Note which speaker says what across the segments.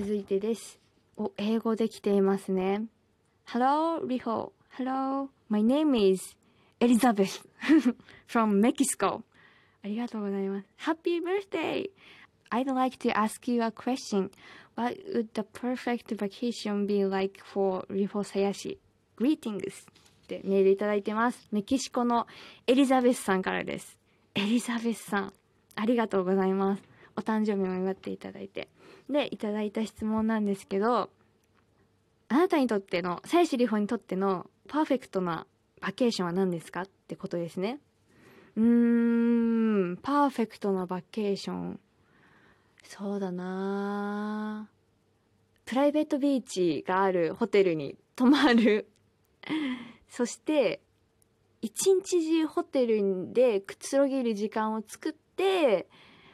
Speaker 1: 続いてです。お、英語できていますね。Hello, Riho. Hello, my name is Elizabeth from Mexico. ありがとうございます。Happy birthday! I'd like to ask you a question. What would the perfect vacation be like for Riho Sayashi? Greetings! ってメールいただいてます。メキシコのエリザベスさんからです。エリザベスさん、ありがとうございます。お誕生日も祝っていただいて。で、いただいた質問なんですけど、あなたにとっての、さやしりほにとってのパーフェクトなバケーションは何ですかってことですね。うーん、パーフェクトなバケーション。そうだなプライベートビーチがあるホテルに泊まる。そして、一日中ホテルでくつろげる時間を作って、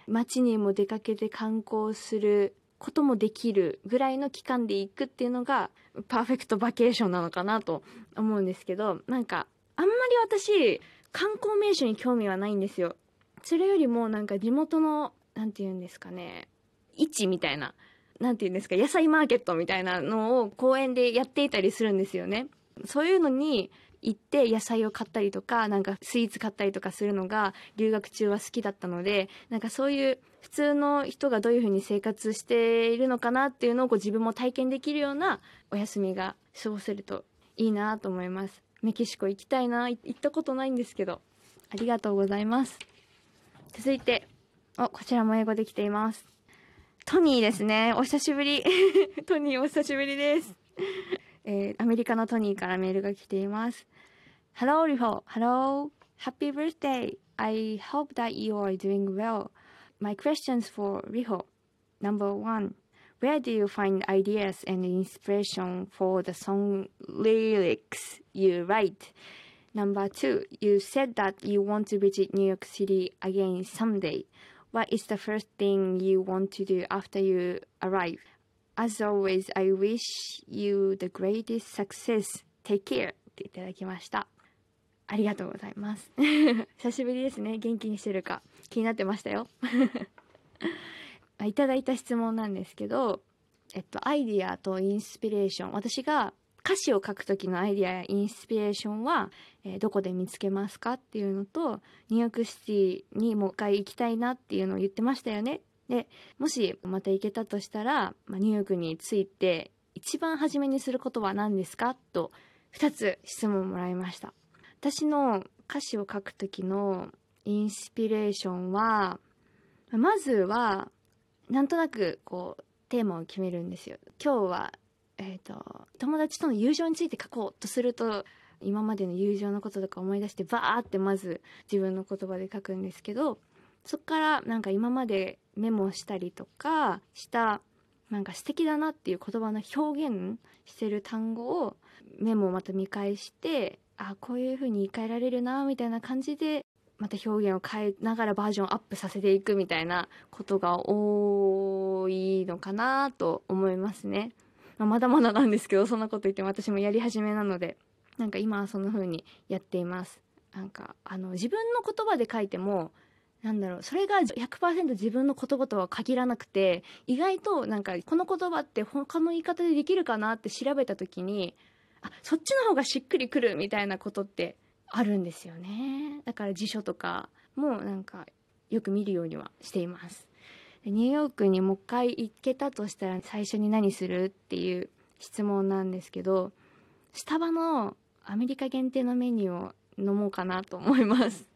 Speaker 1: 街にも出かけて観光することもできるぐらいの期間で行くっていうのがパーフェクトバケーションなのかなと思うんですけど、なんかあんまり私観光名所に興味はないんですよ。それよりもなんか地元の、なんて言うんですかね、位置みたいな、なんて言うんですか、野菜マーケットみたいなのを公園でやっていたりするんですよね。そういうのに行って野菜を買ったりとか、なんかスイーツ買ったりとかするのが留学中は好きだったので、なんかそういう普通の人がどういうふうに生活しているのかなっていうのをこう自分も体験できるようなお休みが過ごせるといいなと思います。メキシコ行きたいな、行ったことないんですけど、ありがとうございます。続いて、お、こちらも英語できています。トニーですね。お久しぶり。トニーお久しぶりです。えーアメリカのトニーからメールが来ています。Hello, Riho. Hello. Happy birthday. I hope that you are doing well. My questions for Riho. Number one. Where do you find ideas and inspiration for the song lyrics you write? Number two, you said that you want to visit New York City again someday. What is the first thing you want to do after you arrive? As always, I wish you the greatest success. Take care. っていただきました。 ありがとうございます。久しぶりですね。元気にしてるか気になってましたよ。いただいた質問なんですけど、えっと、アイディアとインスピレーション。私が歌詞を書くときのアイディアやインスピレーションは、えーどこで見つけますかっていうのと、ニューヨークシティにもう一回行きたいなっていうのを言ってましたよね。で、もしまた行けたとしたら、まあ、ニューヨークについて一番初めにすることは何ですか？と、二つ質問をもらいました。私の歌詞を書くときのインスピレーションは、まずは、なんとなく、こう、テーマを決めるんですよ。今日は、えっ、と、友達との友情について書こうとすると、今までの友情のこととか思い出して、バーってまず自分の言葉で書くんですけど、そっからなんか今までメモしたりとかした、なんか素敵だなっていう言葉の表現してる単語をメモをまた見返して、あ、こういう風に言い換えられるな、みたいな感じで、また表現を変えながらバージョンアップさせていくみたいなことが多いのかなと思いますね。まあ、まだまだなんですけど、そんなこと言っても私もやり始めなので、なんか今はそんな風にやっています。なんか、あの、自分の言葉で書いても、なんだろう、それが100%自分の言葉とは限らなくて、意外となんか、この言葉って他の言い方でできるかなって調べたときに、あ、そっちの方がしっくりくるみたいなことってあるんですよね。だから辞書とかもなんかよく見るようにはしています。ニューヨークにもう一回行けたとしたら最初に何するっていう質問なんですけど、スタバのアメリカ限定のメニューを飲もうかなと思います。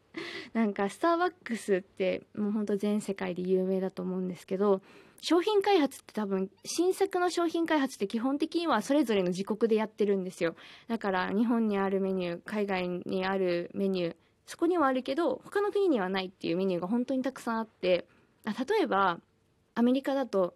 Speaker 1: なんかスターバックスってもうほんと全世界で有名だと思うんですけど、商品開発って多分、新作の商品開発って基本的にはそれぞれの自国でやってるんですよ。だから日本にあるメニュー、海外にあるメニュー、そこにはあるけど、他の国にはないっていうメニューが本当にたくさんあって、あ例えば、アメリカだと、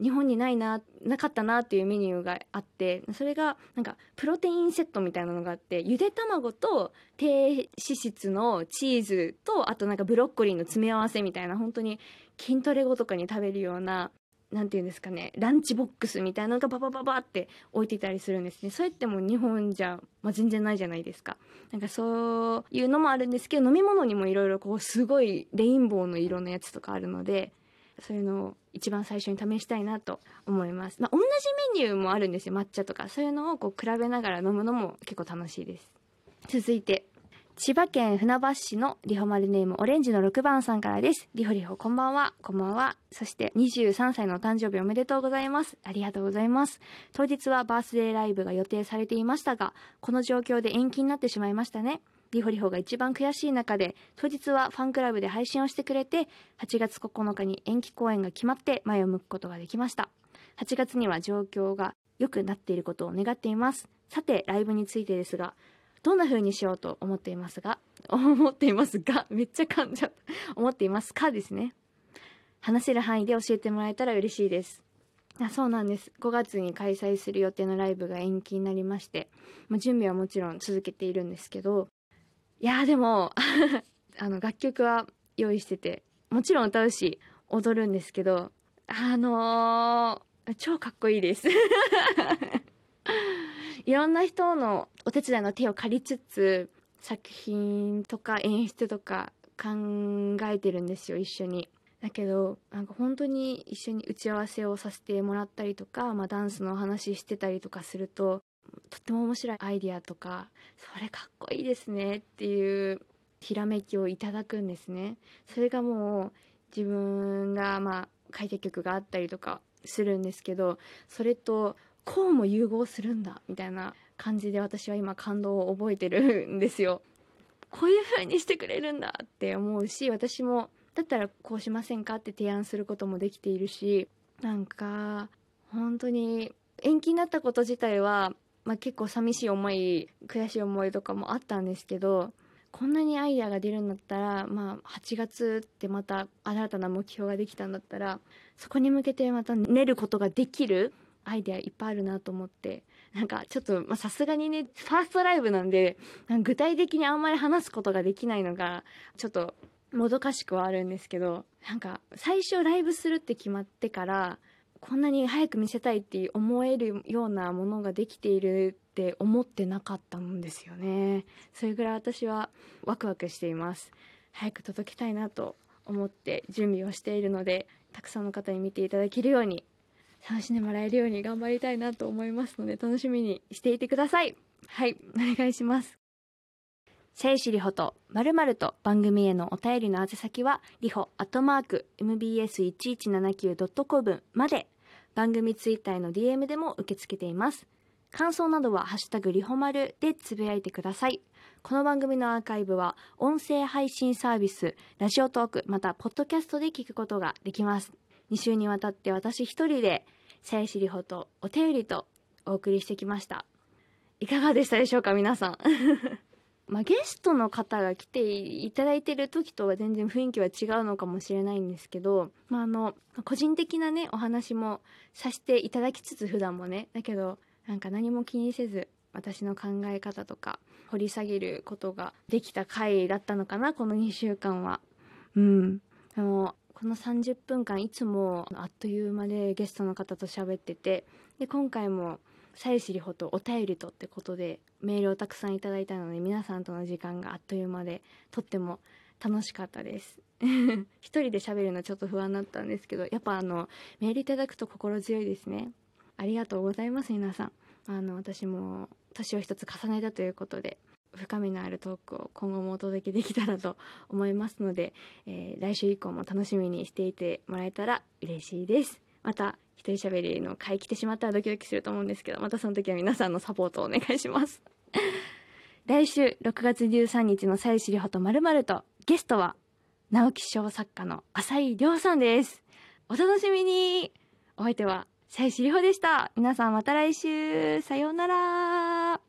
Speaker 1: 日本にないな、なかったなっていうメニューがあって、それが、なんか、プロテインセットみたいなのがあって、ゆで卵と低脂質のチーズと、あとなんかブロッコリーの詰め合わせみたいな、本当に筋トレ後とかに食べるような、なんていうんですかね、ランチボックスみたいなのがババババって置いてたりするんですね。それってもう日本じゃ、まあ、全然ないじゃないですか。なんかそういうのもあるんですけど、飲み物にもいろいろこうすごいレインボーの色のやつとかあるので、そういうのを一番最初に試したいなと思います。まあ、同じメニューもあるんですよ抹茶とかそういうのをこう比べながら飲むのも結構楽しいです。続いて千葉県船橋市のリホマルネームオレンジの6番さんからです。リホリホこんばんは。こんばんは。そして23歳のお誕生日おめでとうございます。ありがとうございます。当日はバースデーライブが予定されていましたが、この状況で延期になってしまいましたね。リホリホが一番悔しい中で、当日はファンクラブで配信をしてくれて、8月9日に延期公演が決まって前を向くことができました。8月には状況が良くなっていることを願っています。さて、ライブについてですが、どんな風にしようと思っていますが、思っていますが、めっちゃ噛んじゃった。思っていますかですね。話せる範囲で教えてもらえたら嬉しいです。あそうなんです。5月に開催する予定のライブが延期になりまして、まあ、準備はもちろん続けているんですけど、いやでも あの、楽曲は用意してて、もちろん歌うし、踊るんですけど、あのー、超かっこいいです いろんな人のお手伝いの手を借りつつ作品とか演出とか考えてるんですよ一緒に。だけどなんか本当に一緒に打ち合わせをさせてもらったりとか、まあ、ダンスのお話してたりとかするととっても面白いアイディアとかそれかっこいいですねっていうひらめきをいただくんですねそれがもう自分がまあ書いた曲があったりとかするんですけどそれとこうも融合するんだみたいな感じで私は今感動を覚えてるんですよ。こういう風にしてくれるんだって思うし私もだったらこうしませんかって提案することもできているしなんか本当に延期になったこと自体は、まあ、結構寂しい思い悔しい思いとかもあったんですけどこんなにアイデアが出るんだったら、まあ、8月ってまた新たな目標ができたんだったらそこに向けてまた練ることができるアイデアいっぱいあるなと思ってなんかちょっとさすがにねファーストライブなんで具体的にあんまり話すことができないのがちょっともどかしくはあるんですけどなんか最初ライブするって決まってからこんなに早く見せたいって思えるようなものができているって思ってなかったんですよね。それぐらい私はワクワクしています。早く届けたいなと思って準備をしているのでたくさんの方に見ていただけるように楽しんでもらえるように頑張りたいなと思いますので楽しみにしていてください。はいお願いします。聖子里穂とまるまると番組へのお便りの宛先はりほアットマーク mbs1179.com まで。番組ツイッターへの DM でも受け付けています。感想などはハッシュタグりほまるでつぶやいてください。この番組のアーカイブは音声配信サービスラジオトークまたポッドキャストで聞くことができます。2週にわたって私一人でさやしりほとお便りとお送りしてきました。いかがでしたでしょうか皆さん？まあ、ゲストの方が来ていただいてる時とは全然雰囲気は違うのかもしれないんですけど、まあ、あの個人的なねお話もさせていただきつつ普段もね。だけどなんか何も気にせず私の考え方とか掘り下げることができた回だったのかなこの2週間は。うん。でもこの30分間いつもあっという間でゲストの方と喋っててで今回も「さゆしりほとお便りと」ってことでメールをたくさんいただいたので皆さんとの時間があっという間でとっても楽しかったです。一人で喋るのちょっと不安だったんですけどやっぱあのメールいただくと心強いですね。ありがとうございます皆さん。あの私も年を一つ重ねたということで深みのあるトークを今後もお届けできたらと思いますので、えー、来週以降も楽しみにしていてもらえたら嬉しいです。また一人喋りの回来てしまったらドキドキすると思うんですけどまたその時は皆さんのサポートをお願いします。来週6月13日の「さゆしりほとまるとゲストは直木賞作家の浅井亮さんです。お楽しみに。お相手はさゆしりほでした。皆さんまた来週。さようなら。